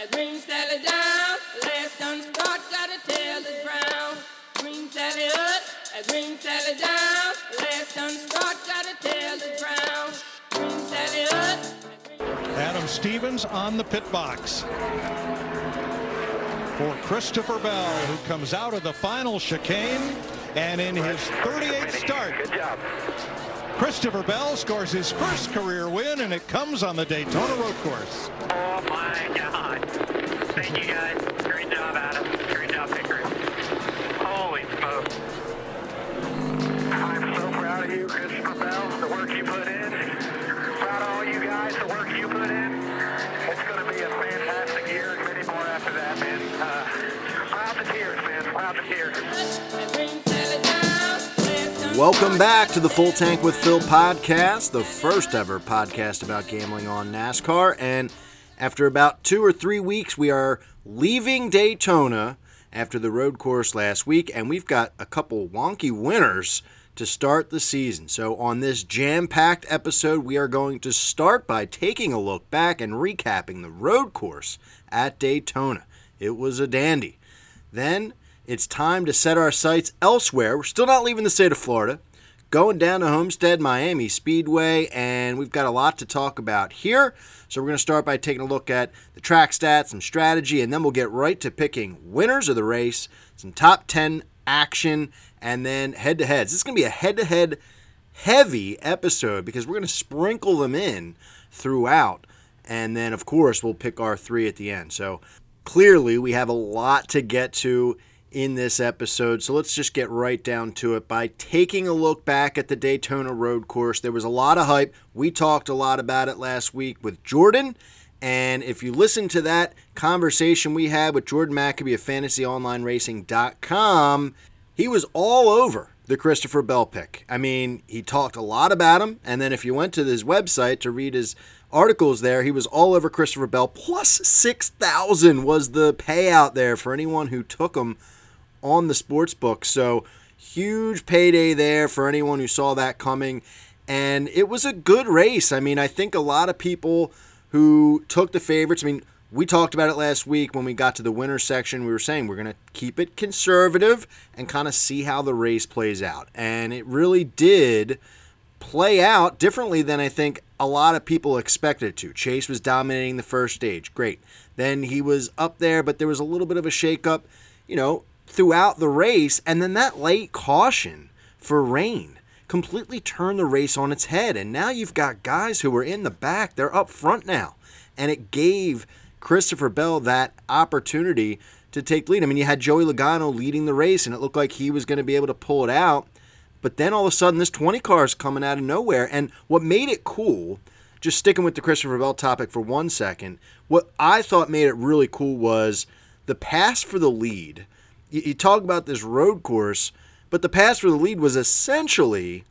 and green Sally down. Last done start, gotta tell the ground. Green Sally up, and green Sally down. Last done start, gotta tell the ground. Green Sally up. Adam Stevens on the pit box. For Christopher Bell, who comes out of the final chicane and in his 38th start. Good job. Christopher Bell scores his first career win, and it comes on the Daytona Road Course. Oh my God. Thank you guys. Great job, Adam. Great job, Pickering. Holy smokes. I'm so proud of you, Christopher Bell, the work you put in. Proud of all you guys, the work you put in. It's going to be a fantastic year and many more after that, man. Uh, proud to tears, man. Proud to tears. Welcome back to the Full Tank with Phil podcast, the first ever podcast about gambling on NASCAR. And after about two or three weeks, we are leaving Daytona after the road course last week, and we've got a couple wonky winners to start the season. So, on this jam packed episode, we are going to start by taking a look back and recapping the road course at Daytona. It was a dandy. Then it's time to set our sights elsewhere. We're still not leaving the state of Florida. Going down to Homestead Miami Speedway, and we've got a lot to talk about here. So, we're going to start by taking a look at the track stats, and strategy, and then we'll get right to picking winners of the race, some top 10 action, and then head to heads. This is going to be a head to head heavy episode because we're going to sprinkle them in throughout. And then, of course, we'll pick our three at the end. So, clearly, we have a lot to get to in this episode. So, let's just get right down to it by taking a look back at the Daytona Road Course. There was a lot of hype. We talked a lot about it last week with Jordan. And if you listen to that conversation we had with Jordan Maccabee of FantasyOnlineRacing.com, he was all over the Christopher Bell pick. I mean, he talked a lot about him, and then if you went to his website to read his articles there, he was all over Christopher Bell. Plus 6,000 was the payout there for anyone who took him on the sports book. So, huge payday there for anyone who saw that coming. And it was a good race. I mean, I think a lot of people who took the favorites, I mean, we talked about it last week when we got to the winner section. We were saying we're going to keep it conservative and kind of see how the race plays out. And it really did play out differently than I think a lot of people expected it to. Chase was dominating the first stage. Great. Then he was up there, but there was a little bit of a shakeup, you know, throughout the race. And then that late caution for rain completely turned the race on its head. And now you've got guys who were in the back, they're up front now. And it gave Christopher Bell that opportunity to take lead. I mean, you had Joey Logano leading the race, and it looked like he was going to be able to pull it out. But then all of a sudden, this 20 car is coming out of nowhere. And what made it cool, just sticking with the Christopher Bell topic for one second, what I thought made it really cool was the pass for the lead. You, you talk about this road course, but the pass for the lead was essentially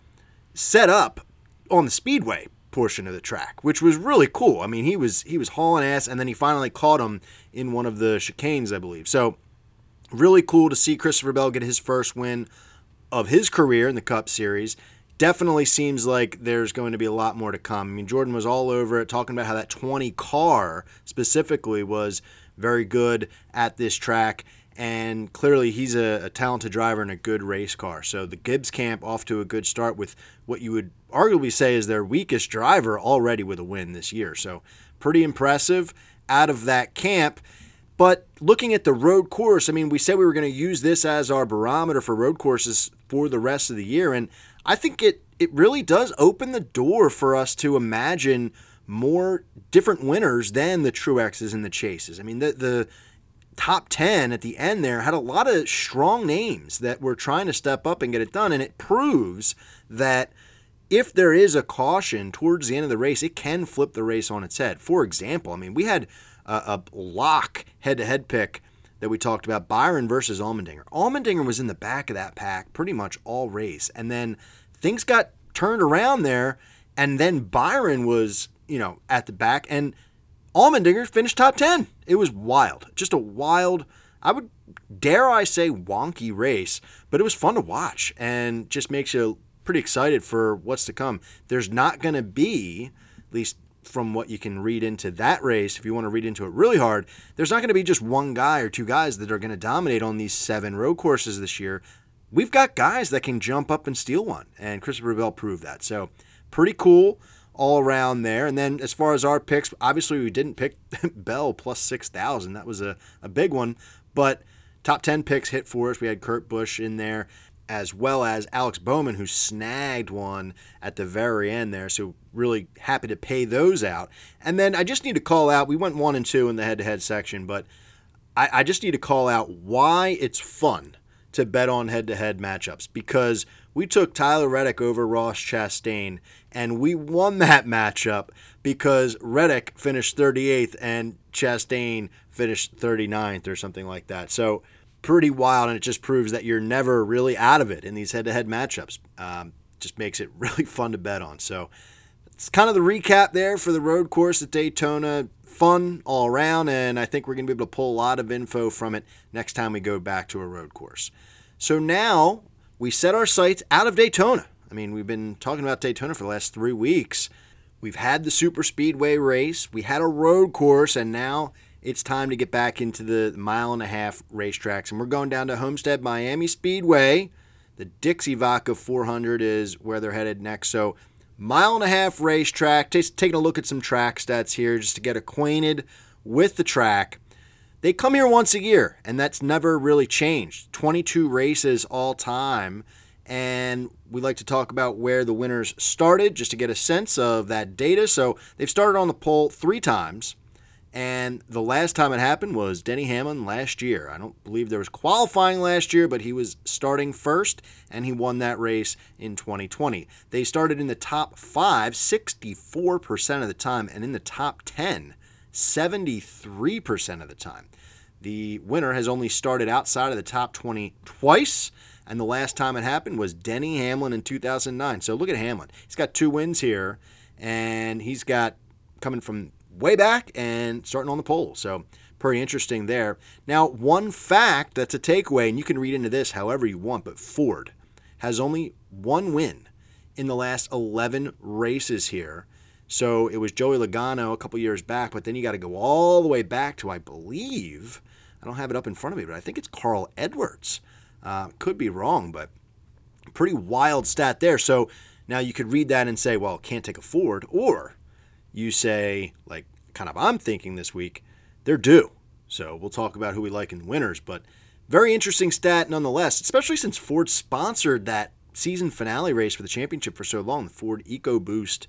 set up on the speedway portion of the track, which was really cool. I mean, he was he was hauling ass, and then he finally caught him in one of the chicanes, I believe. So, really cool to see Christopher Bell get his first win of his career in the Cup Series. Definitely seems like there's going to be a lot more to come. I mean, Jordan was all over it, talking about how that 20 car specifically was very good at this track. And clearly, he's a, a talented driver and a good race car. So the Gibbs camp off to a good start with what you would arguably say is their weakest driver already with a win this year. So pretty impressive out of that camp. But looking at the road course, I mean, we said we were going to use this as our barometer for road courses for the rest of the year, and I think it it really does open the door for us to imagine more different winners than the Truexes and the Chases. I mean, the the top 10 at the end there had a lot of strong names that were trying to step up and get it done, and it proves that if there is a caution towards the end of the race, it can flip the race on its head. For example, I mean, we had a, a lock head to head pick that we talked about Byron versus Allmendinger. Allmendinger was in the back of that pack pretty much all race. And then things got turned around there. And then Byron was, you know, at the back. And Allmendinger finished top 10. It was wild. Just a wild, I would dare I say, wonky race. But it was fun to watch and just makes you pretty excited for what's to come. There's not going to be, at least from what you can read into that race, if you want to read into it really hard, there's not going to be just one guy or two guys that are going to dominate on these seven road courses this year. We've got guys that can jump up and steal one, and Christopher Bell proved that. So, pretty cool all around there. And then as far as our picks, obviously we didn't pick Bell plus 6,000. That was a, a big one. But top 10 picks hit for us. We had Kurt Busch in there as well as Alex Bowman, who snagged one at the very end there. So, really happy to pay those out. And then I just need to call out we went one and two in the head to head section, but I, I, just need to call out why it's fun to bet on head to head matchups because we took Tyler Reddick over Ross Chastain and we won that matchup because Reddick finished 38th and Chastain finished 39th or something like that. So, pretty wild, and it just proves that you're never really out of it in these head-to-head matchups. Um, just makes it really fun to bet on. So it's kind of the recap there for the road course at Daytona. Fun all around, and I think we're going to be able to pull a lot of info from it next time we go back to a road course. So now we set our sights out of Daytona. I mean, we've been talking about Daytona for the last three weeks. We've had the super speedway race, we had a road course, and now it's time to get back into the mile and a half racetracks. And we're going down to Homestead Miami Speedway. The Dixie Vodka 400 is where they're headed next. So, mile and a half racetrack. Just taking a look at some track stats here just to get acquainted with the track. They come here once a year, and that's never really changed. 22 races all time. And we like to talk about where the winners started just to get a sense of that data. So, they've started on the pole three times. And the last time it happened was Denny Hamlin last year. I don't believe there was qualifying last year, but he was starting first and he won that race in 2020. They started in the top five 64% of the time, and in the top 10, 73% of the time. The winner has only started outside of the top 20 twice, and the last time it happened was Denny Hamlin in 2009. So look at Hamlin. He's got two wins here, and he's got coming from way back and starting on the pole. So pretty interesting there. Now, one fact that's a takeaway, and you can read into this however you want, but Ford has only one win in the last 11 races here. So it was Joey Logano a couple years back, but then you got to go all the way back to, I believe, I don't have it up in front of me, but I think it's Carl Edwards. Uh, could be wrong, but pretty wild stat there. So now you could read that and say, well, can't take a Ford, or you say, like kind of I'm thinking this week, they're due. So we'll talk about who we like in winners, but very interesting stat nonetheless, especially since Ford sponsored that season finale race for the championship for so long, the Ford EcoBoost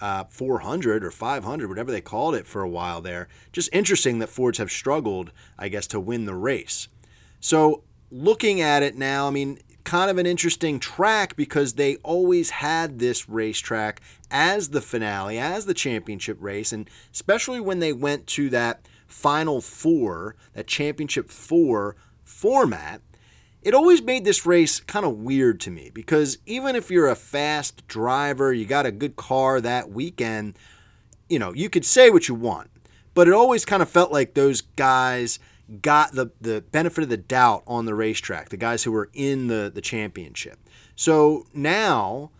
uh, 400 or 500, whatever they called it for a while there. Just interesting that Fords have struggled, I guess, to win the race. So looking at it now, I mean, kind of an interesting track because they always had this racetrack as the finale, as the championship race, and especially when they went to that final four, that championship four format, it always made this race kind of weird to me because even if you're a fast driver, you got a good car that weekend, you know, you could say what you want, but it always kind of felt like those guys got the, the benefit of the doubt on the racetrack, the guys who were in the, the championship. So now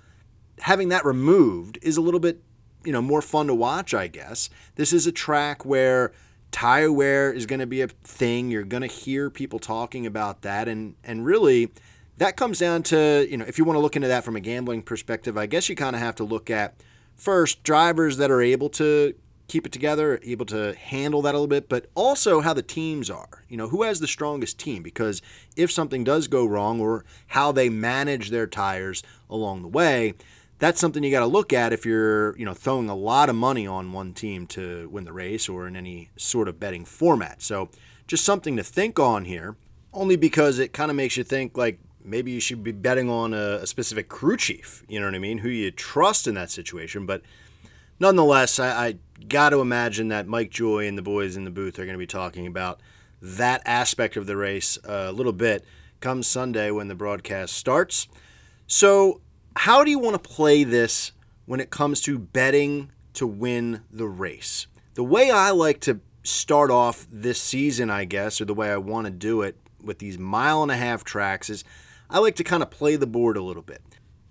having that removed is a little bit, you know, more fun to watch, I guess. This is a track where tire wear is going to be a thing. You're going to hear people talking about that and and really that comes down to, you know, if you want to look into that from a gambling perspective, I guess you kind of have to look at first drivers that are able to keep it together, able to handle that a little bit, but also how the teams are. You know, who has the strongest team? Because if something does go wrong or how they manage their tires along the way, that's something you got to look at if you're, you know, throwing a lot of money on one team to win the race or in any sort of betting format. So, just something to think on here, only because it kind of makes you think like maybe you should be betting on a, a specific crew chief, you know what I mean, who you trust in that situation, but nonetheless, I, I got to imagine that Mike Joy and the boys in the booth are going to be talking about that aspect of the race a little bit come Sunday when the broadcast starts. So, how do you want to play this when it comes to betting to win the race? The way I like to start off this season, I guess, or the way I want to do it with these mile and a half tracks is I like to kind of play the board a little bit.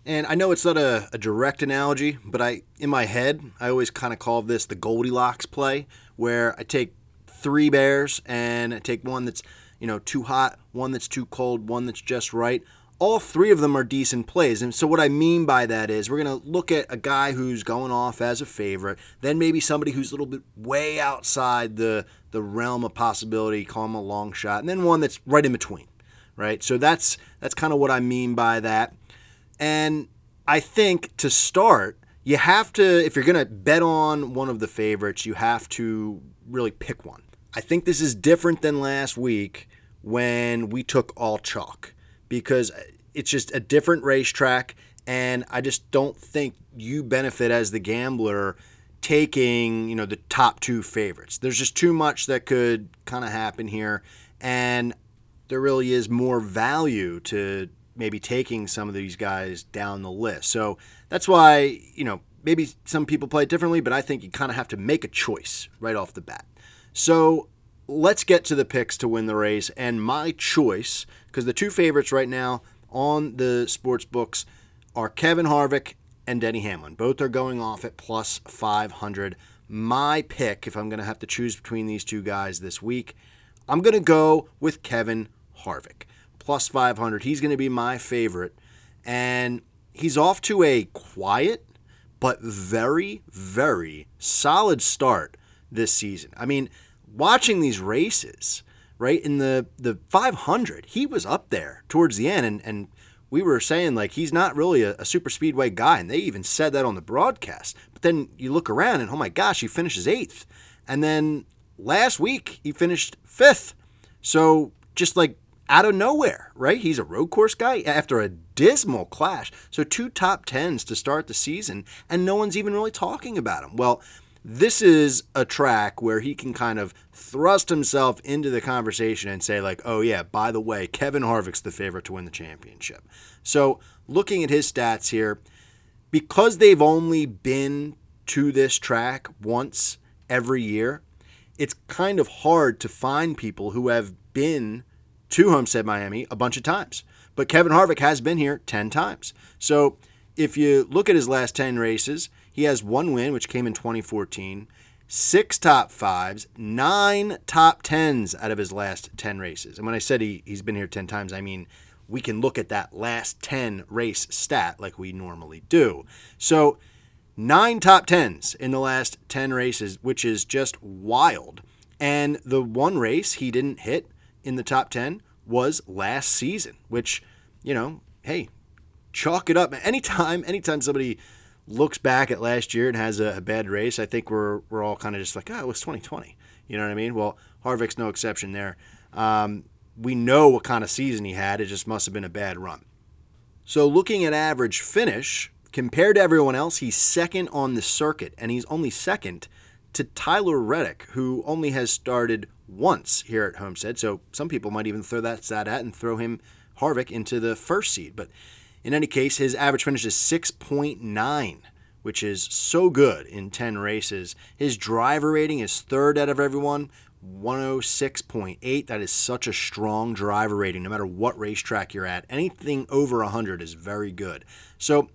And I know it's not a, a direct analogy, but I in my head I always kind of call this the Goldilocks play, where I take three bears and I take one that's you know too hot, one that's too cold, one that's just right. All three of them are decent plays. And so what I mean by that is we're gonna look at a guy who's going off as a favorite, then maybe somebody who's a little bit way outside the the realm of possibility, call him a long shot, and then one that's right in between. Right? So that's that's kind of what I mean by that. And I think to start, you have to, if you're going to bet on one of the favorites, you have to really pick one. I think this is different than last week when we took all chalk because it's just a different racetrack. And I just don't think you benefit as the gambler taking, you know, the top two favorites. There's just too much that could kind of happen here. And there really is more value to maybe taking some of these guys down the list. So that's why, you know, maybe some people play it differently, but I think you kind of have to make a choice right off the bat. So let's get to the picks to win the race. And my choice, because the two favorites right now on the sports books are Kevin Harvick and Denny Hamlin. Both are going off at plus 500. My pick, if I'm going to have to choose between these two guys this week, I'm going to go with Kevin Harvick plus 500. He's going to be my favorite. And he's off to a quiet but very, very solid start this season. I mean, watching these races, right, in the, the 500, he was up there towards the end. And, and we were saying, like, he's not really a, a super speedway guy. And they even said that on the broadcast. But then you look around and, oh my gosh, he finishes eighth. And then last week, he finished fifth. So just like out of nowhere, right? He's a road course guy after a dismal clash. So two top tens to start the season, and no one's even really talking about him. Well, this is a track where he can kind of thrust himself into the conversation and say, like, oh, yeah, by the way, Kevin Harvick's the favorite to win the championship. So looking at his stats here, because they've only been to this track once every year, it's kind of hard to find people who have been to Homestead Miami a bunch of times. But Kevin Harvick has been here 10 times. So if you look at his last 10 races, he has one win, which came in 2014, six top fives, nine top tens out of his last 10 races. And when I said he, he's been here 10 times, I mean we can look at that last 10 race stat like we normally do. So nine top tens in the last 10 races, which is just wild. And the one race he didn't hit in the top 10 was last season, which, you know, hey, chalk it up. Anytime, anytime somebody looks back at last year and has a, a bad race, I think we're, we're all kind of just like, oh, it was 2020. You know what I mean? Well, Harvick's no exception there. Um, we know what kind of season he had. It just must have been a bad run. So, looking at average finish, compared to everyone else, he's second on the circuit, and he's only second to Tyler Reddick, who only has started once here at Homestead. So some people might even throw that stat at and throw him Harvick into the first seed. But in any case, his average finish is 6.9, which is so good in 10 races. His driver rating is third out of everyone, 106.8. That is such a strong driver rating, no matter what racetrack you're at. Anything over 100 is very good. So,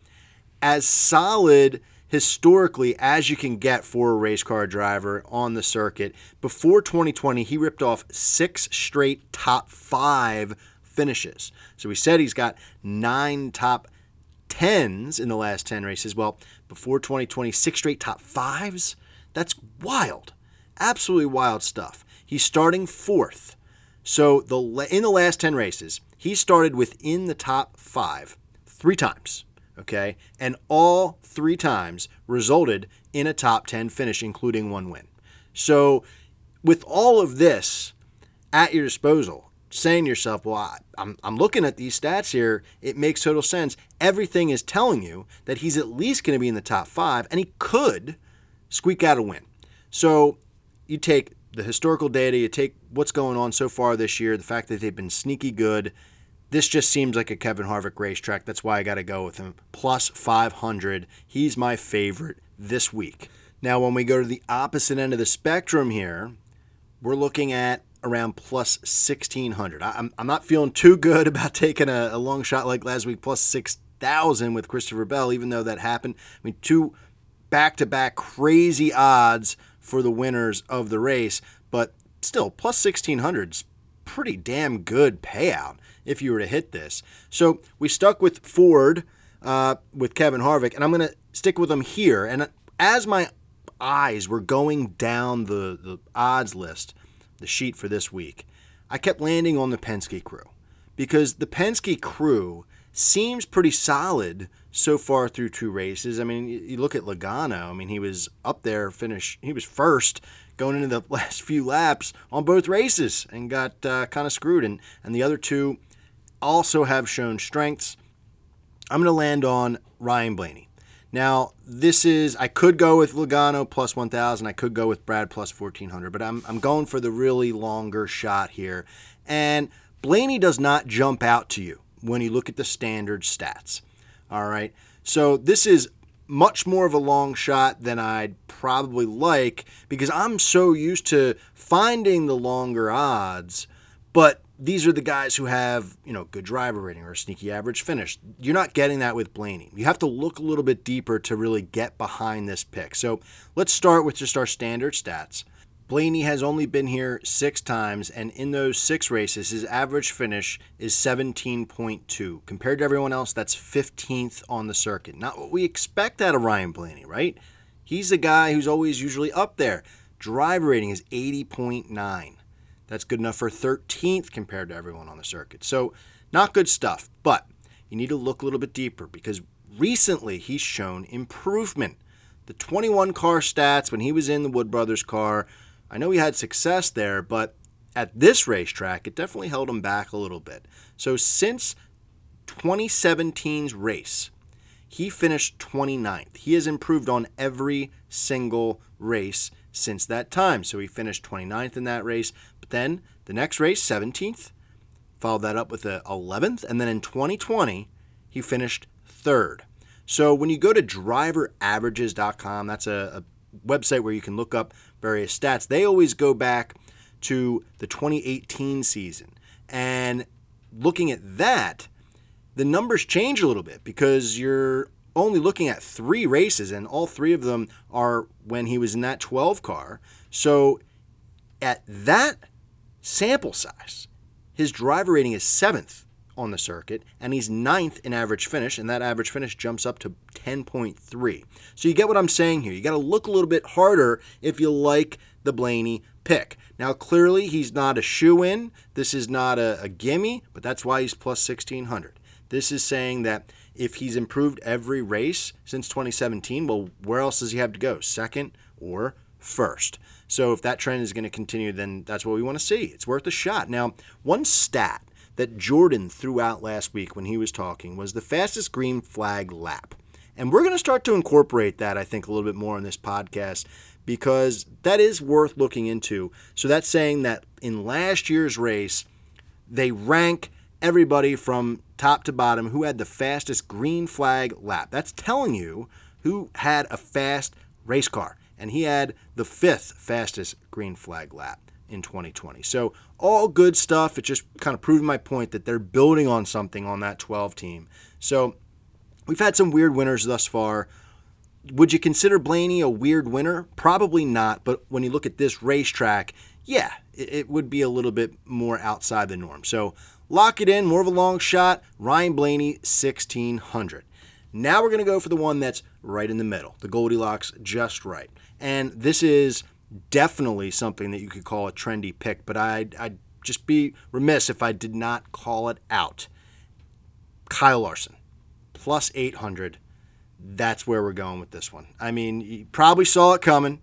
as solid historically as you can get for a race car driver on the circuit. Before 2020, he ripped off six straight top five finishes. So we said he's got nine top tens in the last 10 races. Well, before 2020, six straight top fives? That's wild. Absolutely wild stuff. He's starting fourth. So the in the last 10 races, he started within the top five three times okay? And all three times resulted in a top 10 finish, including one win. So, with all of this at your disposal, saying to yourself, well, I, am I'm looking at these stats here, it makes total sense. Everything is telling you that he's at least going to be in the top five, and he could squeak out a win. So, you take the historical data, you take what's going on so far this year, the fact that they've been sneaky good, this just seems like a Kevin Harvick racetrack. That's why I got to go with him. Plus 500. He's my favorite this week. Now, when we go to the opposite end of the spectrum here, we're looking at around plus 1600. I'm, I'm not feeling too good about taking a, a long shot like last week, plus 6,000 with Christopher Bell, even though that happened. I mean, two back to back crazy odds for the winners of the race, but still, plus 1600 is pretty damn good payout if you were to hit this. So we stuck with Ford uh, with Kevin Harvick, and I'm going to stick with him here. And as my eyes were going down the, the odds list, the sheet for this week, I kept landing on the Penske crew because the Penske crew seems pretty solid so far through two races. I mean, you look at Logano. I mean, he was up there, finish. He was first going into the last few laps on both races and got uh, kind of screwed. And and the other two also have shown strengths. I'm going to land on Ryan Blaney. Now, this is, I could go with Logano plus 1,000. I could go with Brad plus 1,400, but I'm, I'm going for the really longer shot here. And Blaney does not jump out to you when you look at the standard stats. All right. So this is much more of a long shot than I'd probably like because I'm so used to finding the longer odds, but these are the guys who have, you know, good driver rating or a sneaky average finish. You're not getting that with Blaney. You have to look a little bit deeper to really get behind this pick. So let's start with just our standard stats. Blaney has only been here six times, and in those six races, his average finish is 17.2. Compared to everyone else, that's 15th on the circuit. Not what we expect out of Ryan Blaney, right? He's the guy who's always usually up there. Driver rating is 80.9. That's good enough for 13th compared to everyone on the circuit. So, not good stuff, but you need to look a little bit deeper because recently he's shown improvement. The 21 car stats when he was in the Wood Brothers car, I know he had success there, but at this racetrack, it definitely held him back a little bit. So, since 2017's race, he finished 29th. He has improved on every single race since that time. So he finished 29th in that race. But then the next race, 17th, followed that up with a 11th. And then in 2020, he finished third. So when you go to driveraverages.com, that's a, a website where you can look up various stats. They always go back to the 2018 season. And looking at that, the numbers change a little bit because you're only looking at three races, and all three of them are when he was in that 12 car. So at that sample size, his driver rating is seventh on the circuit, and he's ninth in average finish, and that average finish jumps up to 10.3. So you get what I'm saying here. You got to look a little bit harder if you like the Blaney pick. Now, clearly, he's not a shoe in. This is not a, a gimme, but that's why he's plus 1600. This is saying that if he's improved every race since 2017, well, where else does he have to go? Second or first? So if that trend is going to continue, then that's what we want to see. It's worth a shot. Now, one stat that Jordan threw out last week when he was talking was the fastest green flag lap. And we're going to start to incorporate that, I think, a little bit more in this podcast because that is worth looking into. So that's saying that in last year's race, they rank everybody from top to bottom who had the fastest green flag lap. That's telling you who had a fast race car. And he had the fifth fastest green flag lap in 2020. So, all good stuff. It just kind of proved my point that they're building on something on that 12 team. So, we've had some weird winners thus far. Would you consider Blaney a weird winner? Probably not. But when you look at this racetrack, yeah, it would be a little bit more outside the norm. So, Lock it in, more of a long shot. Ryan Blaney, 1600. Now we're going to go for the one that's right in the middle, the Goldilocks just right. And this is definitely something that you could call a trendy pick, but I'd, I'd just be remiss if I did not call it out. Kyle Larson, plus 800. That's where we're going with this one. I mean, you probably saw it coming.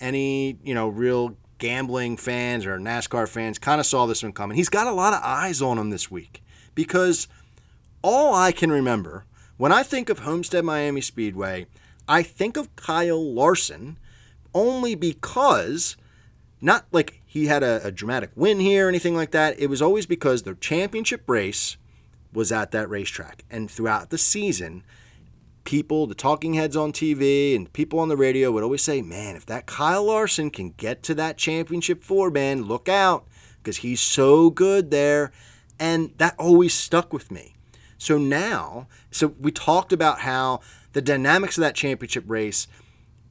Any, you know, real gambling fans or NASCAR fans kind of saw this one coming. He's got a lot of eyes on him this week because all I can remember when I think of Homestead Miami Speedway, I think of Kyle Larson only because not like he had a, a, dramatic win here or anything like that. It was always because the championship race was at that racetrack. And throughout the season, people, the talking heads on TV and people on the radio would always say, man, if that Kyle Larson can get to that championship four, man, look out because he's so good there. And that always stuck with me. So now, so we talked about how the dynamics of that championship race,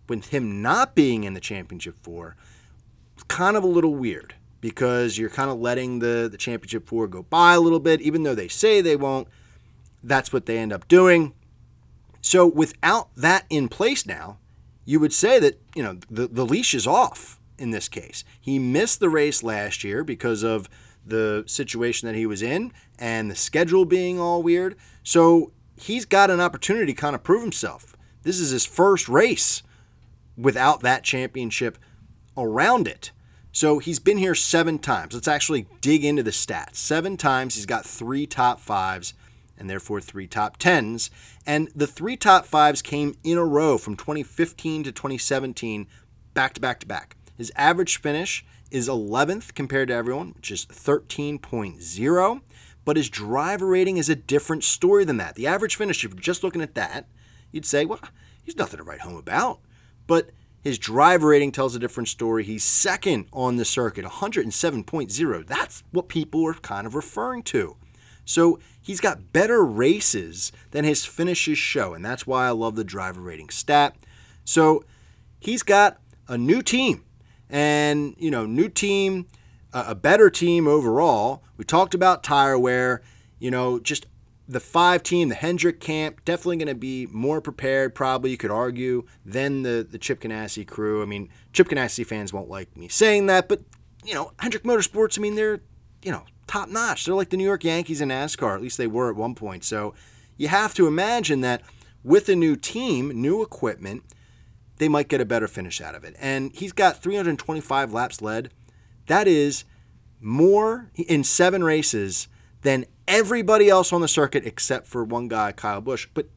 with him not being in the championship four, kind of a little weird because you're kind of letting the, the championship four go by a little bit, even though they say they won't. That's what they end up doing. So without that in place now, you would say that, you know, the, the leash is off in this case. He missed the race last year because of the situation that he was in and the schedule being all weird. So he's got an opportunity to kind of prove himself. This is his first race without that championship around it. So he's been here seven times. Let's actually dig into the stats. Seven times he's got three top fives and therefore three top tens. And the three top fives came in a row from 2015 to 2017, back to back to back. His average finish is 11th compared to everyone, which is 13.0. But his driver rating is a different story than that. The average finish, if you're just looking at that, you'd say, well, he's nothing to write home about. But his driver rating tells a different story. He's second on the circuit, 107.0. That's what people are kind of referring to. So he's got better races than his finishes show, and that's why I love the driver rating stat. So he's got a new team, and you know, new team, a better team overall. We talked about tire wear, you know, just the five team, the Hendrick camp, definitely going to be more prepared, probably, you could argue, than the, the Chip Ganassi crew. I mean, Chip Ganassi fans won't like me saying that, but, you know, Hendrick Motorsports, I mean, they're, you know, top notch. They're like the New York Yankees in NASCAR, at least they were at one point. So you have to imagine that with a new team, new equipment, they might get a better finish out of it. And he's got 325 laps led. That is more in seven races than everybody else on the circuit except for one guy, Kyle Busch. But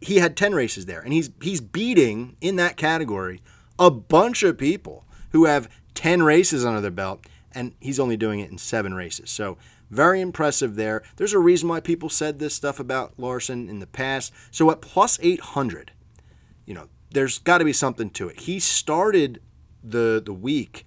he had 10 races there, and he's he's beating in that category a bunch of people who have 10 races under their belt, and he's only doing it in seven races. So very impressive there. There's a reason why people said this stuff about Larson in the past. So at plus 800, you know, there's got to be something to it. He started the the week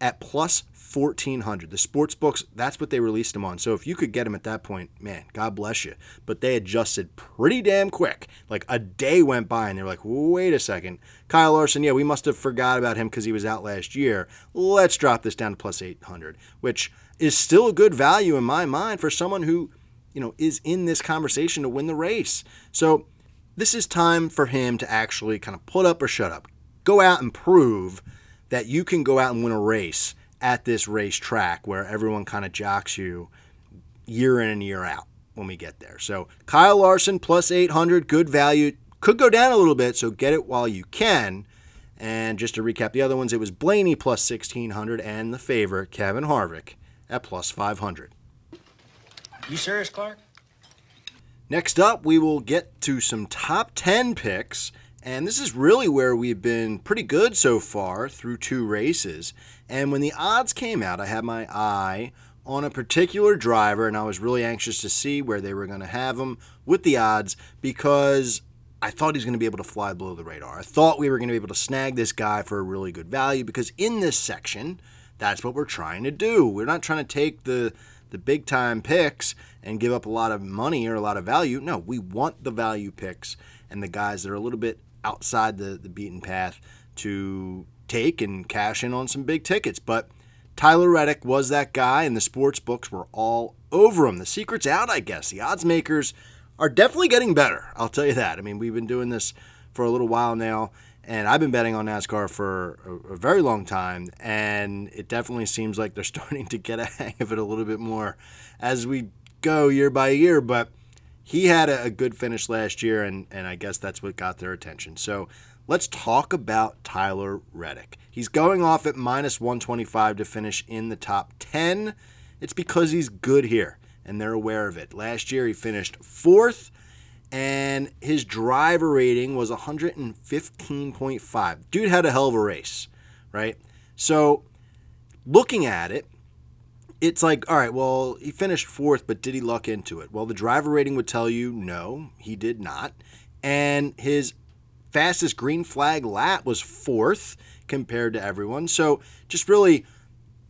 at plus 1400 the sports books that's what they released him on. So if you could get him at that point man god bless you. But they adjusted pretty damn quick. Like a day went by and they were like wait a second. Kyle larson yeah we must have forgot about him because he was out last year. Let's drop this down to plus 800 which is still a good value in my mind for someone who you know is in this conversation to win the race. So this is time for him to actually kind of put up or shut up. Go out and prove that you can go out and win a race at this racetrack where everyone kind of jocks you year in and year out when we get there. So Kyle Larson plus 800, good value. Could go down a little bit, so get it while you can. And just to recap the other ones, it was Blaney plus 1600 and the favorite, Kevin Harvick, at plus 500. You serious, Clark? Next up, we will get to some top 10 picks. And this is really where we've been pretty good so far through two races. And when the odds came out, I had my eye on a particular driver, and I was really anxious to see where they were going to have him with the odds because I thought he was going to be able to fly below the radar. I thought we were going to be able to snag this guy for a really good value because in this section, that's what we're trying to do. We're not trying to take the the big time picks and give up a lot of money or a lot of value. No, we want the value picks and the guys that are a little bit outside the, the beaten path to take and cash in on some big tickets. But Tyler Reddick was that guy, and the sports books were all over him. The secret's out, I guess. The odds makers are definitely getting better. I'll tell you that. I mean, we've been doing this for a little while now, and I've been betting on NASCAR for a, a very long time, and it definitely seems like they're starting to get a hang of it a little bit more as we go year by year. But he had a, a good finish last year, and, and I guess that's what got their attention. So Let's talk about Tyler Reddick. He's going off at minus 125 to finish in the top 10. It's because he's good here, and they're aware of it. Last year, he finished fourth, and his driver rating was 115.5. Dude had a hell of a race, right? So, looking at it, it's like, all right, well, he finished fourth, but did he luck into it? Well, the driver rating would tell you no, he did not. And his fastest green flag lap was fourth compared to everyone. So just really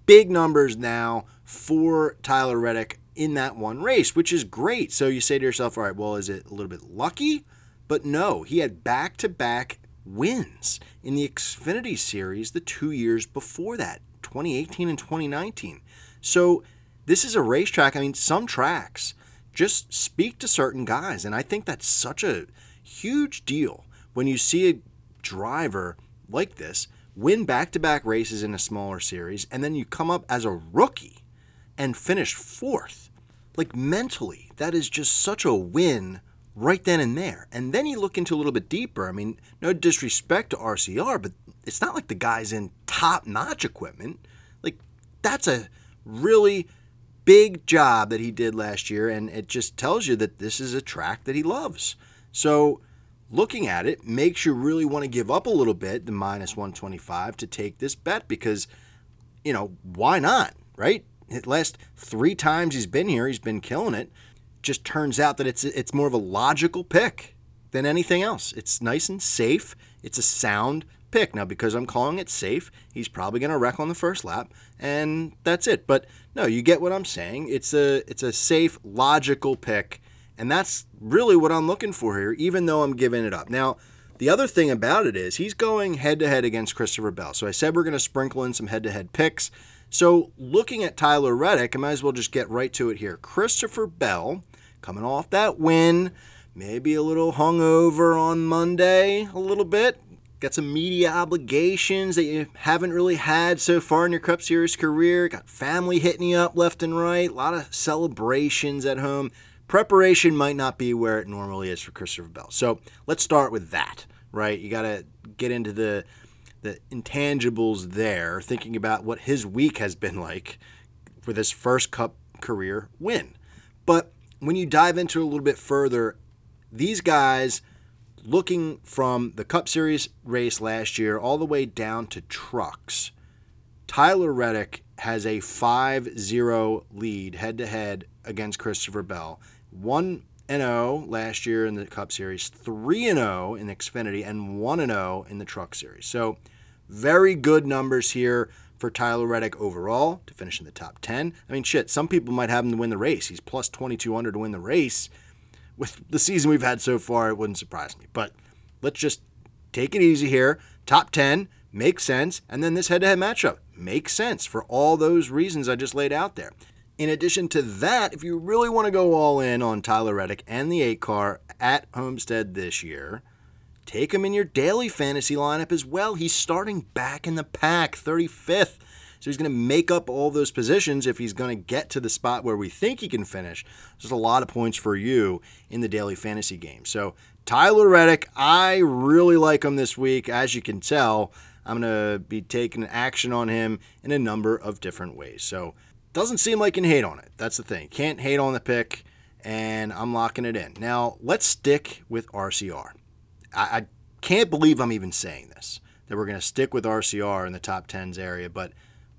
big numbers now for Tyler Reddick in that one race, which is great. So you say to yourself, all right, well, is it a little bit lucky? But no, he had back to back wins in the Xfinity Series the two years before that, 2018 and 2019. So this is a racetrack. I mean, some tracks just speak to certain guys. And I think that's such a huge deal when you see a driver like this win back to back races in a smaller series, and then you come up as a rookie and finish fourth. Like mentally, that is just such a win right then and there. And then you look into a little bit deeper. I mean, no disrespect to RCR, but it's not like the guy's in top notch equipment. Like, that's a really big job that he did last year, and it just tells you that this is a track that he loves. So, looking at it makes you really want to give up a little bit, the minus 125, to take this bet because, you know, why not, right? The last three times he's been here, he's been killing it. Just turns out that it's it's more of a logical pick than anything else. It's nice and safe. It's a sound pick. Now, because I'm calling it safe, he's probably going to wreck on the first lap, and that's it. But no, you get what I'm saying. It's a it's a safe, logical pick and that's really what I'm looking for here, even though I'm giving it up. Now, the other thing about it is he's going head to head against Christopher Bell. So I said we're going to sprinkle in some head to head picks. So looking at Tyler Reddick, I might as well just get right to it here. Christopher Bell coming off that win, maybe a little hungover on Monday, a little bit. Got some media obligations that you haven't really had so far in your Cup Series career. Got family hitting you up left and right. A lot of celebrations at home preparation might not be where it normally is for Christopher Bell. So let's start with that, right? You got to get into the the intangibles there, thinking about what his week has been like for this first Cup career win. But when you dive into a little bit further, these guys looking from the Cup Series race last year all the way down to trucks, Tyler Reddick has a 5 0 lead head to head against Christopher Bell. 1 0 last year in the Cup Series, 3 0 in Xfinity, and 1 0 in the Truck Series. So, very good numbers here for Tyler Reddick overall to finish in the top 10. I mean, shit, some people might have him to win the race. He's plus 2200 to win the race. With the season we've had so far, it wouldn't surprise me. But let's just take it easy here. Top 10 makes sense. And then this head to head matchup makes sense for all those reasons I just laid out there. In addition to that, if you really want to go all in on Tyler Reddick and the 8 car at Homestead this year, take him in your daily fantasy lineup as well. He's starting back in the pack, 35th. So he's going to make up all those positions if he's going to get to the spot where we think he can finish. There's a lot of points for you in the daily fantasy game. So Tyler Reddick, I really like him this week. As you can tell, I'm going to be taking action on him in a number of different ways. So doesn't seem like you can hate on it. That's the thing. Can't hate on the pick, and I'm locking it in. Now, let's stick with RCR. I, I can't believe I'm even saying this, that we're going to stick with RCR in the top 10s area, but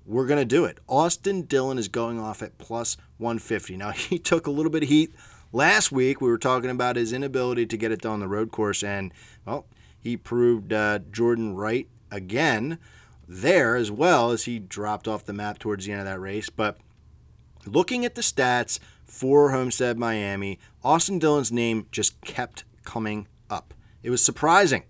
we're going to do it. Austin Dillon is going off at plus 150. Now, he took a little bit of heat last week. We were talking about his inability to get it done on the road course, and, well, he proved uh, Jordan right again there as well as he dropped off the map towards the end of that race. But looking at the stats for Homestead Miami, Austin Dillon's name just kept coming up. It was surprising.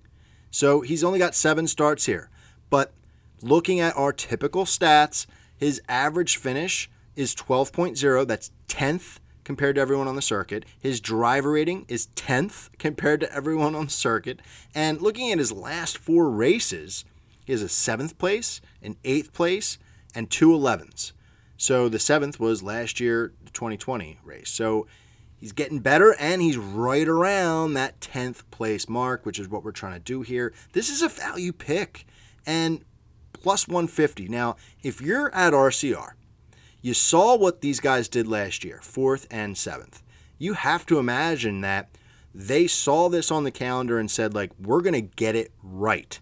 So he's only got seven starts here. But looking at our typical stats, his average finish is 12.0. That's 10th compared to everyone on the circuit. His driver rating is 10th compared to everyone on the circuit. And looking at his last four races, he has a seventh place, an eighth place, and two 11s. So the seventh was last year, the 2020 race. So he's getting better and he's right around that 10th place mark, which is what we're trying to do here. This is a value pick and plus 150. Now, if you're at RCR, you saw what these guys did last year, fourth and seventh. You have to imagine that they saw this on the calendar and said, like, we're going to get it right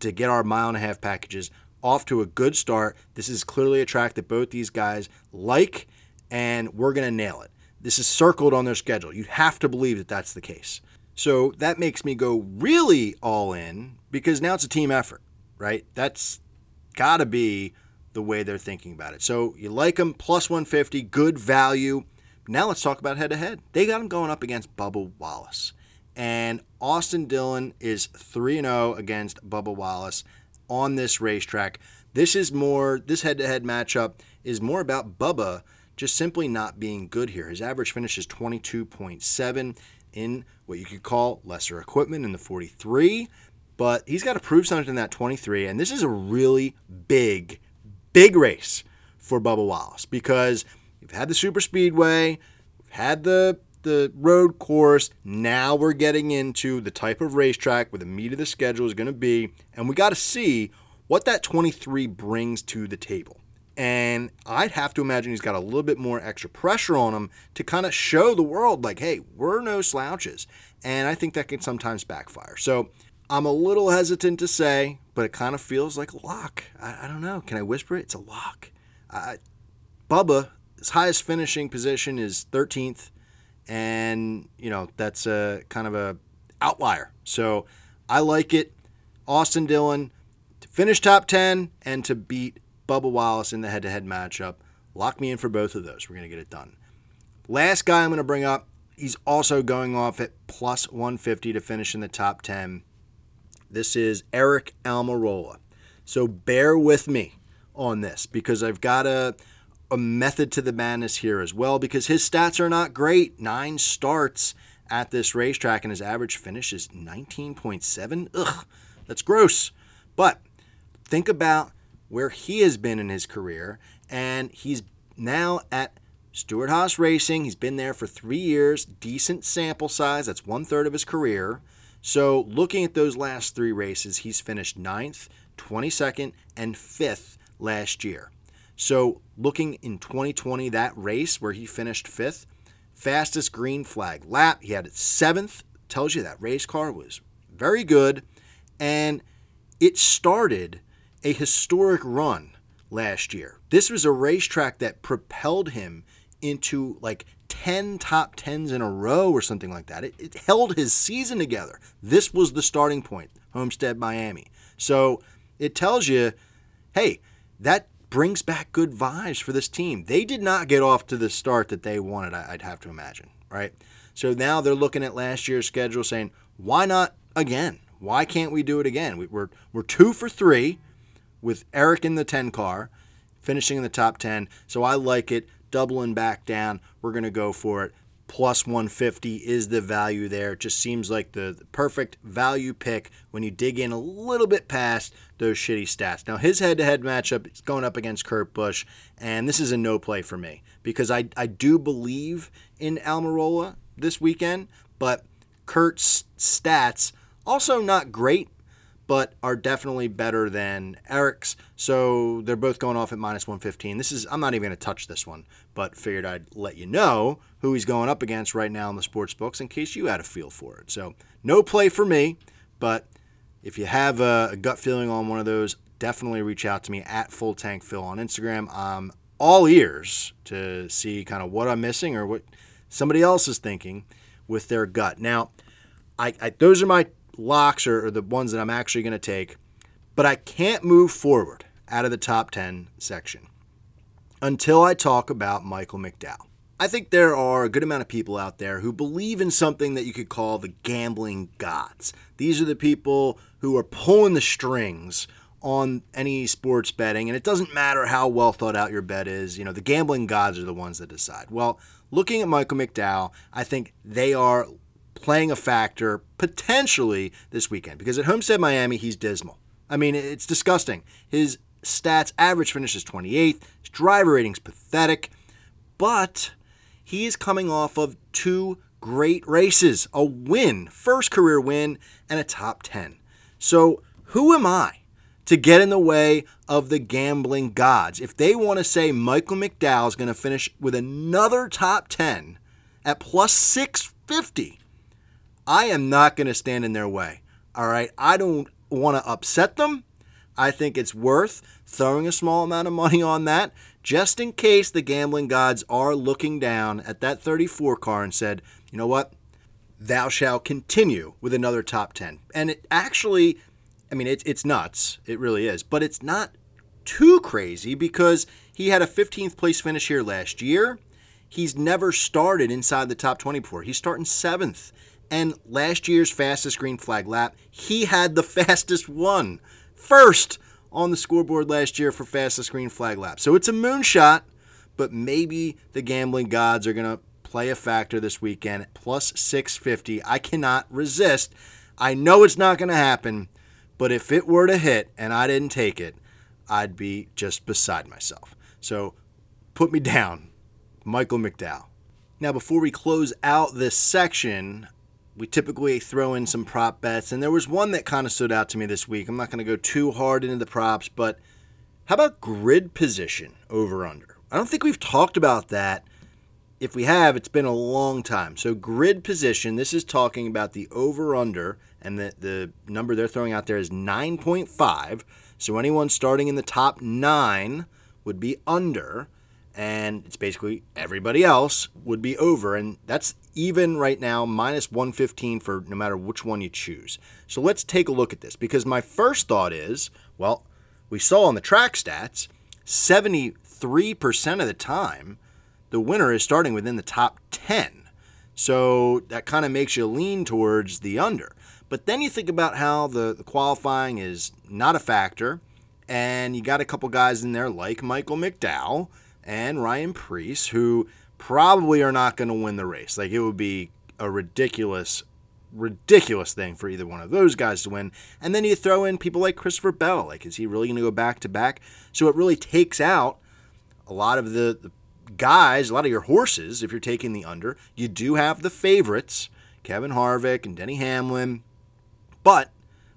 to get our mile and a half packages off to a good start. This is clearly a track that both these guys like, and we're going to nail it. This is circled on their schedule. You have to believe that that's the case. So that makes me go really all in because now it's a team effort, right? That's got to be the way they're thinking about it. So you like them, plus 150, good value. now let's talk about head to head. They got them going up against Bubba Wallace. And Austin Dillon is 3 0 against Bubba Wallace on this racetrack. This is more, this head to head matchup is more about Bubba just simply not being good here. His average finish is 22.7 in what you could call lesser equipment in the 43, but he's got to prove something in that 23. And this is a really big, big race for Bubba Wallace because we've had the super speedway, we've had the the road course. Now we're getting into the type of racetrack where the meat of the schedule is going to be, and we got to see what that 23 brings to the table. And I'd have to imagine he's got a little bit more extra pressure on him to kind of show the world, like, hey, we're no slouches. And I think that can sometimes backfire. So I'm a little hesitant to say, but it kind of feels like a lock. I, I don't know. Can I whisper it? It's a lock. I, Bubba, his highest finishing position is 13th. And, you know, that's a kind of a outlier. So I like it. Austin Dillon to finish top 10 and to beat Bubba Wallace in the head to head matchup. Lock me in for both of those. We're going to get it done. Last guy I'm going to bring up, he's also going off at plus 150 to finish in the top 10. This is Aric Almirola. So bear with me on this because I've got a, a method to the madness here as well because his stats are not great. Nine starts at this racetrack and his average finish is 19.7. Ugh, that's gross. But think about where he has been in his career, and he's now at Stewart Haas Racing. He's been there for three years, decent sample size. That's one third of his career. So, looking at those last three races, he's finished ninth, 22nd, and fifth last year. So, looking in 2020, that race where he finished fifth, fastest green flag lap, he had it seventh. Tells you that race car was very good. And it started a historic run last year. This was a racetrack that propelled him into like 10 top 10s in a row or something like that. It, it, held his season together. This was the starting point, Homestead, Miami. So it tells you, hey, that brings back good vibes for this team. They did not get off to the start that they wanted, I'd have to imagine, right? So now they're looking at last year's schedule saying, why not again? Why can't we do it again? We, we're, we're two for three with Aric in the 10 car, finishing in the top 10. So I like it. Doubling back down. We're going to go for it. Plus 150 is the value there. It just seems like the, perfect value pick when you dig in a little bit past those shitty stats. Now, his head to head matchup is going up against Kurt Busch, and this is a no play for me because I, I do believe in Almirola this weekend, but Kurt's stats also not great but are definitely better than Aric's. So they're both going off at minus 115. This is I'm not even going to touch this one, but figured I'd let you know who he's going up against right now in the sports books in case you had a feel for it. So no play for me, but if you have a, gut feeling on one of those, definitely reach out to me at Full Tank Phil on Instagram. I'm all ears to see kind of what I'm missing or what somebody else is thinking with their gut. Now, I, I those are my locks or, are the ones that I'm actually going to take, but I can't move forward out of the top 10 section until I talk about Michael McDowell. I think there are a good amount of people out there who believe in something that you could call the gambling gods. These are the people who are pulling the strings on any sports betting, and it doesn't matter how well thought out your bet is. You know, the gambling gods are the ones that decide. Well, looking at Michael McDowell, I think they are playing a factor potentially this weekend because at Homestead Miami, he's dismal. I mean, it's disgusting. His stats average finishes 28th, his driver rating's pathetic, but he is coming off of two great races a win, first career win, and a top 10. So, who am I to get in the way of the gambling gods? If they want to say Michael McDowell is going to finish with another top 10 at plus 650, I am not going to stand in their way. All right. I don't want to upset them. I think it's worth throwing a small amount of money on that just in case the gambling gods are looking down at that 34 car and said, you know what? Thou shalt continue with another top 10. And it actually, I mean, it, it's nuts. It really is. But it's not too crazy because he had a 15th place finish here last year. He's never started inside the top 20 before. He's starting seventh. And last year's fastest green flag lap, he had the fastest one. First on the scoreboard last year for fastest green flag lap. So it's a moonshot, but maybe the gambling gods are going to play a factor this weekend. Plus 650. I cannot resist. I know it's not going to happen, but if it were to hit and I didn't take it, I'd be just beside myself. So put me down, Michael McDowell. Now, before we close out this section, we typically throw in some prop bets, and there was one that kind of stood out to me this week. I'm not going to go too hard into the props, but how about grid position over under? I don't think we've talked about that. If we have, it's been a long time. So, grid position, this is talking about the over under, and the, the number they're throwing out there is 9.5. So, anyone starting in the top nine would be under and it's basically everybody else would be over and that's even right now minus 115 for no matter which one you choose. So let's take a look at this because my first thought is well we saw on the track stats 73% of the time the winner is starting within the top 10 so that kind of makes you lean towards the under. But then you think about how the, the qualifying is not a factor and you got a couple guys in there like michael mcdowell and Ryan Preece, who probably are not going to win the race. Like it would be a ridiculous, ridiculous thing for either one of those guys to win. And then you throw in people like Christopher Bell. Like, is he really going to go back to back? So it really takes out a lot of the, the guys, a lot of your horses, if you're taking the under. You do have the favorites, Kevin Harvick and Denny Hamlin. But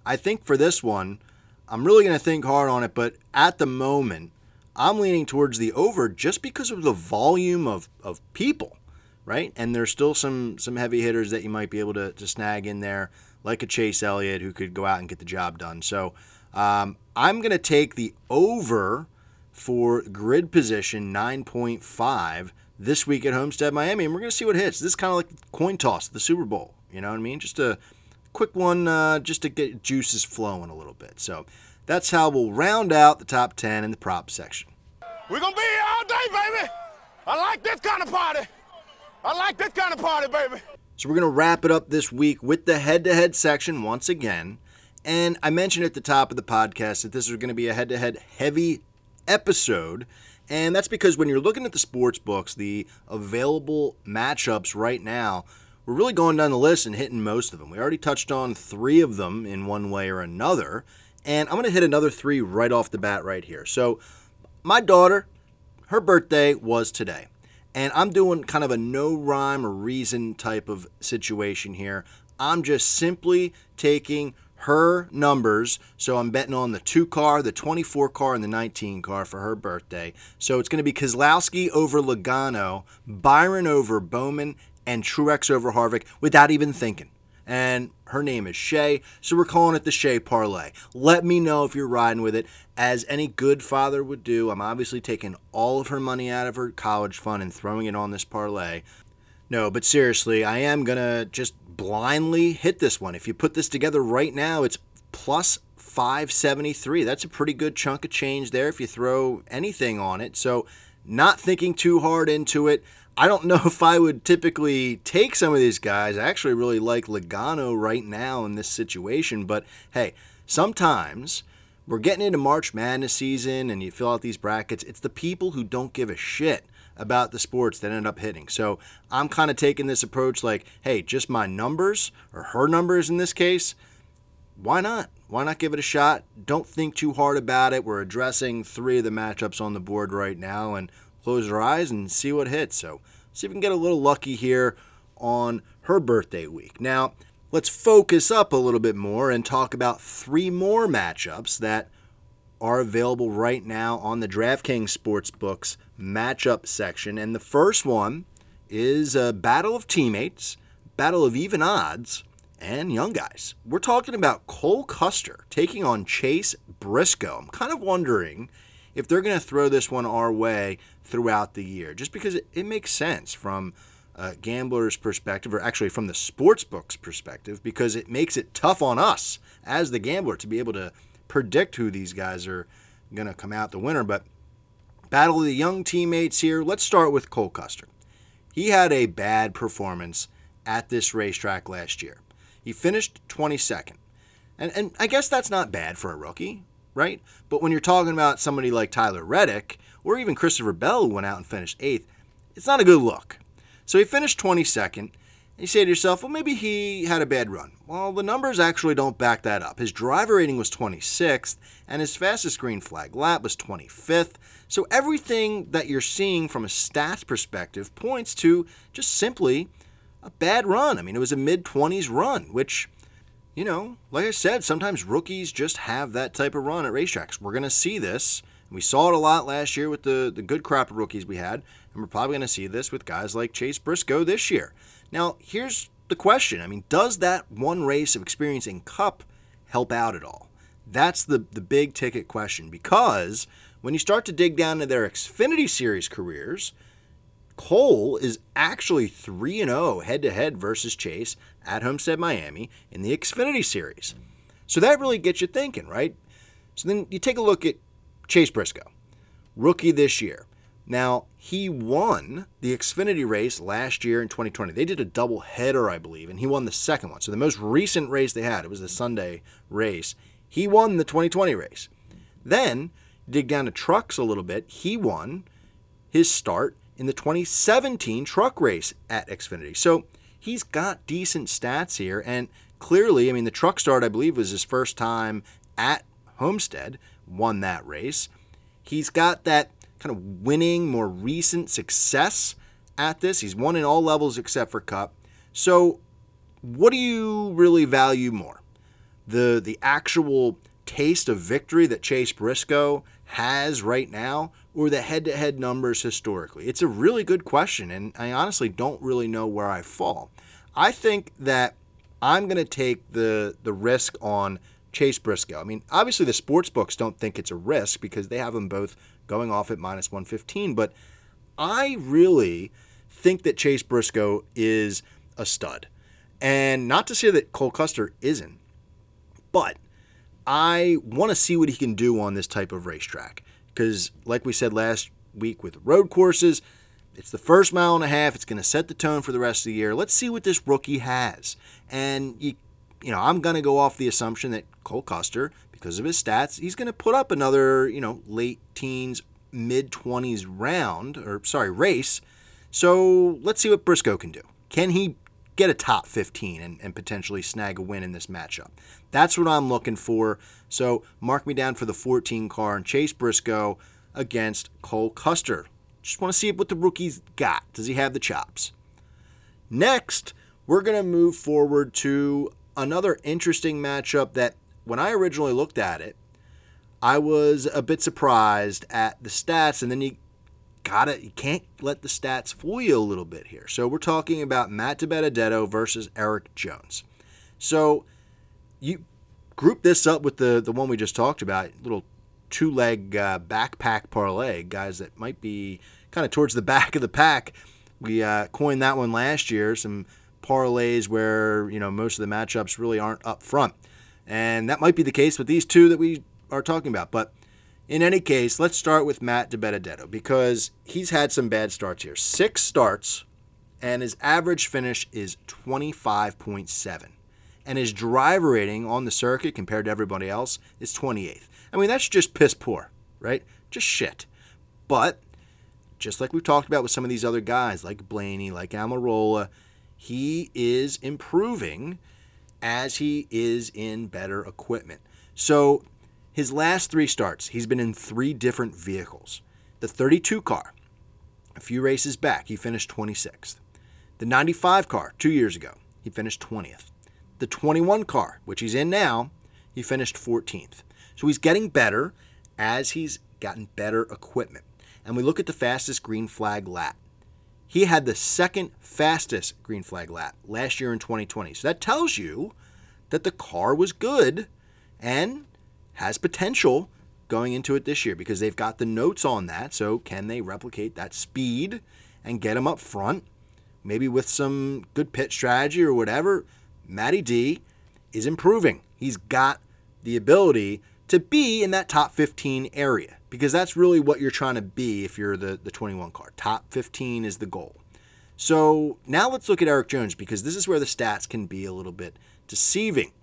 I think for this one, I'm really going to think hard on it. But at the moment, I'm leaning towards the over just because of the volume of, of people, right? And there's still some some heavy hitters that you might be able to, to snag in there, like a Chase Elliott who could go out and get the job done. So um, I'm going to take the over for grid position 9.5 this week at Homestead, Miami, and we're going to see what hits. This is kind of like coin toss, the Super Bowl. You know what I mean? Just a quick one, uh, just to get juices flowing a little bit. So that's how we'll round out the top 10 in the prop section. We're gonna be here all day, baby. I like this kind of party. I like this kind of party, baby. So we're going to wrap it up this week with the head to head section once again. And I mentioned at the top of the podcast that this is going to be a head to head heavy episode. And that's because when you're looking at the sports books, the available matchups right now, we're really going down the list and hitting most of them. We already touched on three of them in one way or another. And I'm going to hit another three right off the bat right here. So, my daughter, her birthday was today. And I'm doing kind of a no rhyme or reason type of situation here. I'm just simply taking her numbers. So I'm betting on the two car, the 24 car, and the 19 car for her birthday. So it's going to be Keselowski over Logano, Byron over Bowman, and Truex over Harvick without even thinking and her name is Shay, so we're calling it the Shay Parlay. Let me know if you're riding with it. As any good father would do, I'm obviously taking all of her money out of her college fund and throwing it on this parlay. No, but seriously, I am going to just blindly hit this one. If you put this together right now, it's plus 573. That's a pretty good chunk of change there if you throw anything on it. So, not thinking too hard into it. I don't know if I would typically take some of these guys. I actually really like Logano right now in this situation, but hey, sometimes we're getting into March Madness season and you fill out these brackets. It's the people who don't give a shit about the sports that end up hitting. So I'm kind of taking this approach like, hey, just my numbers, or her numbers in this case, why not? Why not give it a shot? Don't think too hard about it. We're addressing three of the matchups on the board right now, and close our eyes and see what hits. So, see if we can get a little lucky here on her birthday week. Now, let's focus up a little bit more and talk about three more matchups that are available right now on the DraftKings Sportsbooks matchup section. And the first one is a battle of teammates, battle of even odds, and young guys. We're talking about Cole Custer taking on Chase Briscoe. I'm kind of wondering if they're going to throw this one our way throughout the year, just because it, it makes sense from a gambler's perspective, or actually from the sports book's perspective, because it makes it tough on us as the gambler to be able to predict who these guys are going to come out the winner. But battle of the young teammates here. Let's start with Cole Custer. he had a bad performance at this racetrack last year. He finished 22nd. And, and I guess that's not bad for a rookie, right? But when you're talking about somebody like Tyler Reddick or even Christopher Bell, who went out and finished eighth, it's not a good look. So he finished 22nd. And You say to yourself, well, maybe he had a bad run. Well, the numbers actually don't back that up. His driver rating was 26th, and his fastest green flag lap was 25th. So everything that you're seeing from a stats perspective points to just simply a bad run. I mean, it was a mid 20s run, which, you know, like I said, sometimes rookies just have that type of run at racetracks. We're going to see this. We saw it a lot last year with the, the good crop of rookies we had, and we're probably going to see this with guys like Chase Briscoe this year. Now, here's the question. I mean, does that one race of experience in Cup help out at all? That's the, the big ticket question because when you start to dig down into their Xfinity Series careers, Cole is actually 3 0 head to head versus Chase at Homestead Miami in the Xfinity Series. So that really gets you thinking, right? So then you take a look at Chase Briscoe, rookie this year. Now, he won the Xfinity race last year in 2020. They did a double header, I believe, and he won the second one. So the most recent race they had, it was the Sunday race. He won the 2020 race. Then, dig down to trucks a little bit, he won his start in the 2017 truck race at Xfinity. So he's got decent stats here, and clearly, I mean, the truck start, I believe, was his first time at Homestead, won that race. He's got that kind of winning, more recent success at this. He's won in all levels except for Cup. So, what do you really value more? The the actual taste of victory that Chase Briscoe has right now or the head-to-head numbers historically? It's a really good question and I honestly don't really know where I fall. I think that I'm going to take the the risk on Chase Briscoe. I mean, obviously the sports books don't think it's a risk because they have them both going off at minus 115. But I really think that Chase Briscoe is a stud. And not to say that Cole Custer isn't, but I want to see what he can do on this type of racetrack. Because, like we said last week with road courses, it's the first mile and a half. It's going to set the tone for the rest of the year. Let's see what this rookie has. And, you, you know, I'm going to go off the assumption that Cole Custer because of his stats, he's going to put up another, you know, late teens, mid 20s round, or sorry, race. So let's see what Briscoe can do. Can he get a top 15 and, and potentially snag a win in this matchup? That's what I'm looking for. So mark me down for the 14 car and Chase Briscoe against Cole Custer. Just want to see what the rookie's got. Does he have the chops? Next, we're going to move forward to another interesting matchup that when I originally looked at it, I was a bit surprised at the stats, and then you gotta you can't let the stats fool you a little bit here. So we're talking about Matt DiBenedetto versus Erik Jones. So you group this up with the the one we just talked about, little two leg uh, backpack parlay, guys that might be kind of towards the back of the pack. We uh, coined that one last year. Some parlays where you know most of the matchups really aren't up front. And that might be the case with these two that we are talking about. But in any case, let's start with Matt DiBenedetto because he's had some bad starts here. Six starts, and his average finish is 25.7. And his driver rating on the circuit compared to everybody else is 28th. I mean, that's just piss poor, right? Just shit. But just like we've talked about with some of these other guys, like Blaney, like Almirola, he is improving as he is in better equipment. So, his last three starts, he's been in three different vehicles. The 32 car, a few races back, he finished 26th. The 95 car, two years ago, he finished 20th. The 21 car, which he's in now, he finished 14th. So he's getting better as he's gotten better equipment. And we look at the fastest green flag lap. He had the second fastest green flag lap last year in 2020. So that tells you that the car was good and has potential going into it this year because they've got the notes on that. So can they replicate that speed and get him up front? Maybe with some good pit strategy or whatever. Matty D is improving. He's got the ability to be in that top 15 area because that's really what you're trying to be if you're the, the 21 car. Top 15 is the goal. So now let's look at Erik Jones because this is where the stats can be a little bit deceiving.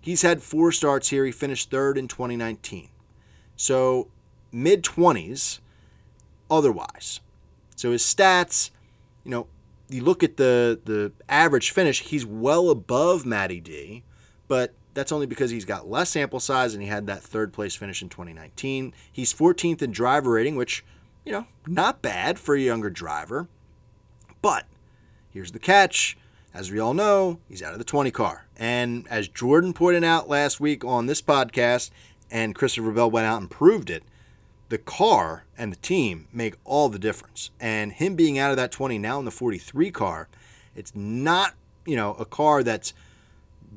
He's had four starts here. He finished third in 2019. So mid 20s otherwise. So his stats, you know, you look at the the average finish, he's well above Matty D, but that's only because he's got less sample size and he had that third place finish in 2019. He's 14th in driver rating, which, you know, not bad for a younger driver. But here's the catch. As we all know, he's out of the 20 car. And as Jordan pointed out last week on this podcast, and Christopher Bell went out and proved it, the car and the team make all the difference. And him being out of that 20 now in the 43 car, it's not, you know, a car that's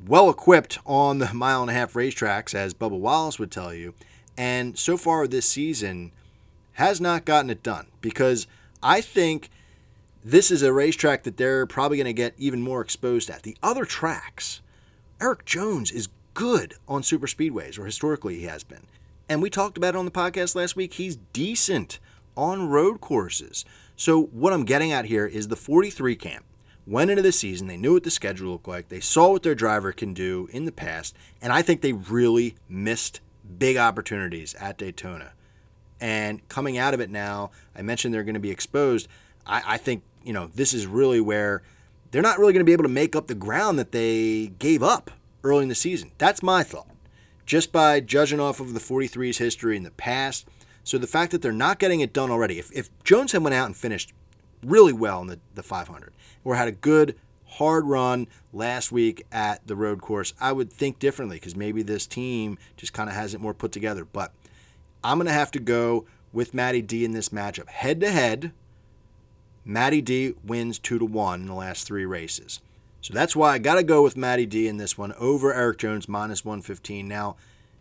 well equipped on the mile and a half racetracks, as Bubba Wallace would tell you. And so far this season has not gotten it done because I think this is a racetrack that they're probably going to get even more exposed at. The other tracks, Erik Jones is good on super speedways, or historically he has been. And we talked about it on the podcast last week. He's decent on road courses. So, what I'm getting at here is the 43 camp went into the season, they knew what the schedule looked like, they saw what their driver can do in the past, and I think they really missed big opportunities at Daytona. And coming out of it now, I mentioned they're going to be exposed. I, I think, you know, this is really where they're not really going to be able to make up the ground that they gave up early in the season. That's my thought. Just by judging off of the 43's history in the past. So the fact that they're not getting it done already, if, if Jones had went out and finished really well in the, the 500 or had a good hard run last week at the road course, I would think differently because maybe this team just kind of has it more put together. But I'm going to have to go with Matty D in this matchup. Head to head, Matty D wins 2 to 1 in the last three races. So that's why I got to go with Matty D in this one over Erik Jones minus 115. Now,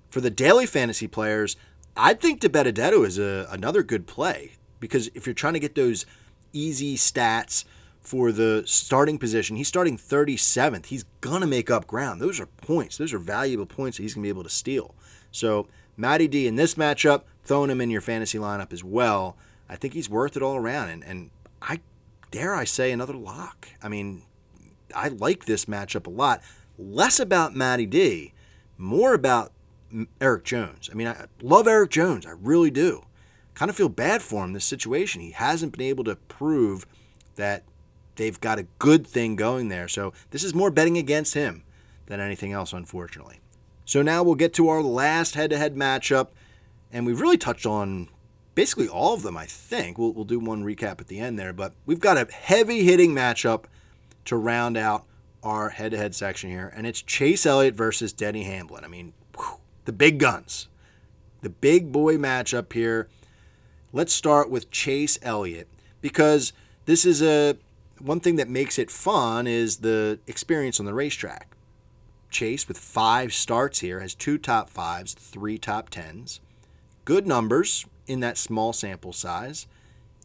for the daily fantasy players, I think DiBenedetto is a, another good play because if you're trying to get those easy stats for the starting position. He's starting 37th. He's going to make up ground. Those are points. Those are valuable points that he's going to be able to steal. So, Matty D in this matchup, throwing him in your fantasy lineup as well, I think he's worth it all around. And, and I dare I say another lock. I mean, I like this matchup a lot. Less about Matty D, more about Erik Jones. I mean, I love Erik Jones. I really do kind of feel bad for him this situation. He hasn't been able to prove that they've got a good thing going there. So this is more betting against him than anything else, unfortunately. So now we'll get to our last head-to-head matchup, and we've really touched on basically all of them. I think we'll we'll do one recap at the end there, but we've got a heavy-hitting matchup to round out our head-to-head section here, and it's Chase Elliott versus Denny Hamlin. I mean, whew, the big guns, the big boy matchup here. Let's start with Chase Elliott because this is a one thing that makes it fun is the experience on the racetrack. Chase with five starts here has two top fives, three top tens. Good numbers in that small sample size.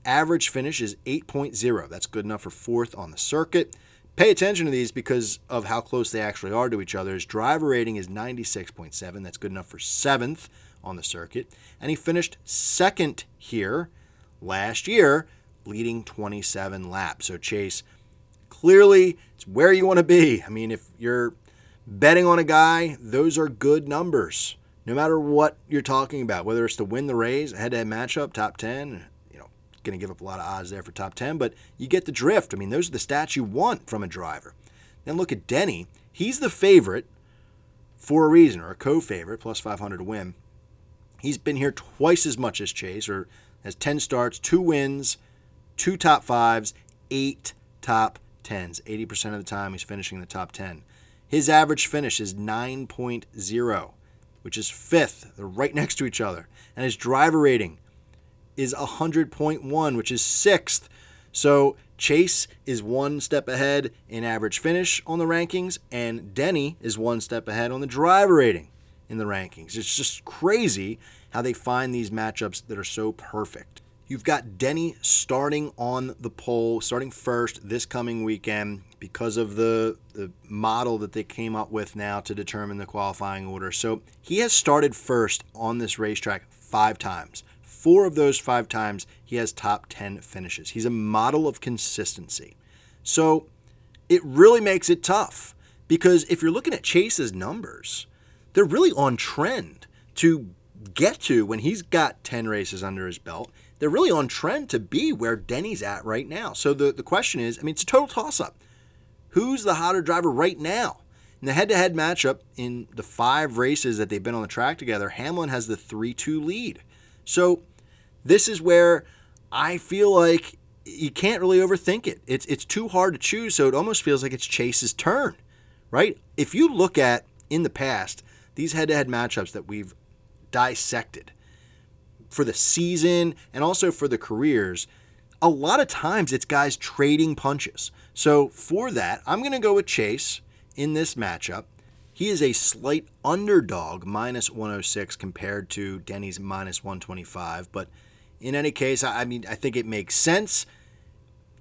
Average finish is 8.0. That's good enough for fourth on the circuit. Pay attention to these because of how close they actually are to each other. His driver rating is 96.7. That's good enough for seventh on the circuit. And he finished second here last year, leading 27 laps. So, Chase, clearly it's where you want to be. I mean, if you're betting on a guy, those are good numbers. No matter what you're talking about, whether it's to win the race, head to head matchup, top 10, you know, going to give up a lot of odds there for top 10, but you get the drift. I mean, those are the stats you want from a driver. Then look at Denny. He's the favorite for a reason, or a co favorite, plus 500 to win. He's been here twice as much as Chase, or has 10 starts, two wins, two top fives, eight top tens. 80% of the time, he's finishing the top 10. His average finish is 9.0, which is fifth. They're right next to each other. And his driver rating is 100.1, which is sixth. So Chase is one step ahead in average finish on the rankings, and Denny is one step ahead on the driver rating in the rankings. It's just crazy how they find these matchups that are so perfect. You've got Denny starting on the pole, starting first this coming weekend because of the, the model that they came up with now to determine the qualifying order. So he has started first on this racetrack five times. Four of those five times, he has top 10 finishes. He's a model of consistency. So it really makes it tough because if you're looking at Chase's numbers, they're really on trend to get to when he's got 10 races under his belt. They're really on trend to be where Denny's at right now. So the, the question is I mean, it's a total toss up. Who's the hotter driver right now? In the head to head matchup, in the five races that they've been on the track together, Hamlin has the 3 2 lead. So this is where I feel like you can't really overthink it. It's, it's too hard to choose, so it almost feels like it's Chase's turn, right? If you look at in the past, these head to head matchups that we've dissected for the season and also for the careers, a lot of times it's guys trading punches. So for that, I'm going to go with Chase in this matchup. He is a slight underdog, minus 106 compared to Denny's minus 125. But in any case, I mean, I think it makes sense.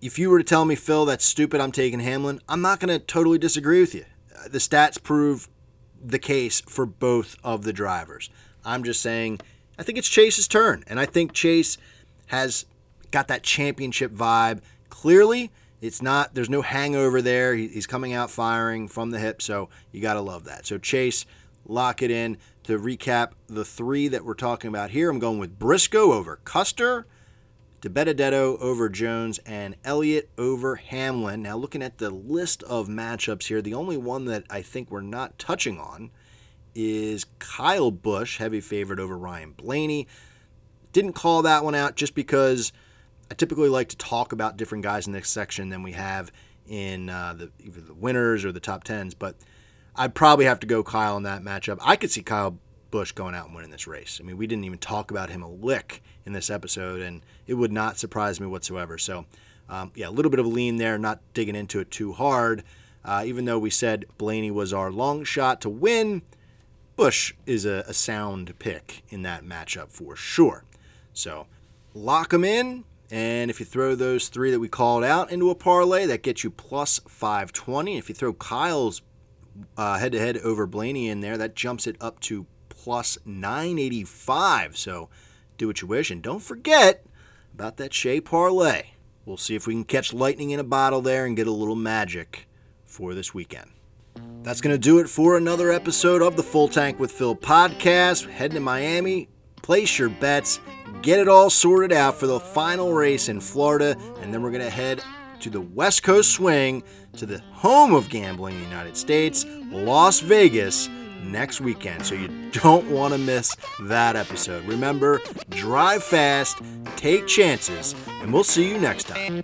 If you were to tell me, Phil, that's stupid, I'm taking Hamlin, I'm not going to totally disagree with you. The stats prove the case for both of the drivers. I'm just saying, I think it's Chase's turn. And I think Chase has got that championship vibe. Clearly, it's not, there's no hangover there. He's coming out firing from the hip. So you got to love that. So, Chase, lock it in. To recap the three that we're talking about here, I'm going with Briscoe over Custer, DiBenedetto over Jones, and Elliott over Hamlin. Now, looking at the list of matchups here, the only one that I think we're not touching on is Kyle Busch, heavy favorite over Ryan Blaney. Didn't call that one out just because I typically like to talk about different guys in this section than we have in uh, the either the winners or the top tens, but I'd probably have to go Kyle in that matchup. I could see Kyle Busch going out and winning this race. I mean, we didn't even talk about him a lick in this episode, and it would not surprise me whatsoever. So, um, yeah, a little bit of a lean there, not digging into it too hard. Uh, even though we said Blaney was our long shot to win, Busch is a, a sound pick in that matchup for sure. So lock them in. And if you throw those three that we called out into a parlay, that gets you plus 520. If you throw Kyle's head to head over Blaney in there, that jumps it up to plus 985. So do what you wish. And don't forget about that Shea parlay. We'll see if we can catch lightning in a bottle there and get a little magic for this weekend. That's going to do it for another episode of the Full Tank with Phil podcast. Heading to Miami, place your bets, get it all sorted out for the final race in Florida, and then we're going to head to the West Coast swing to the home of gambling in the United States, Las Vegas, next weekend. So you don't want to miss that episode. Remember, drive fast, take chances, and we'll see you next time.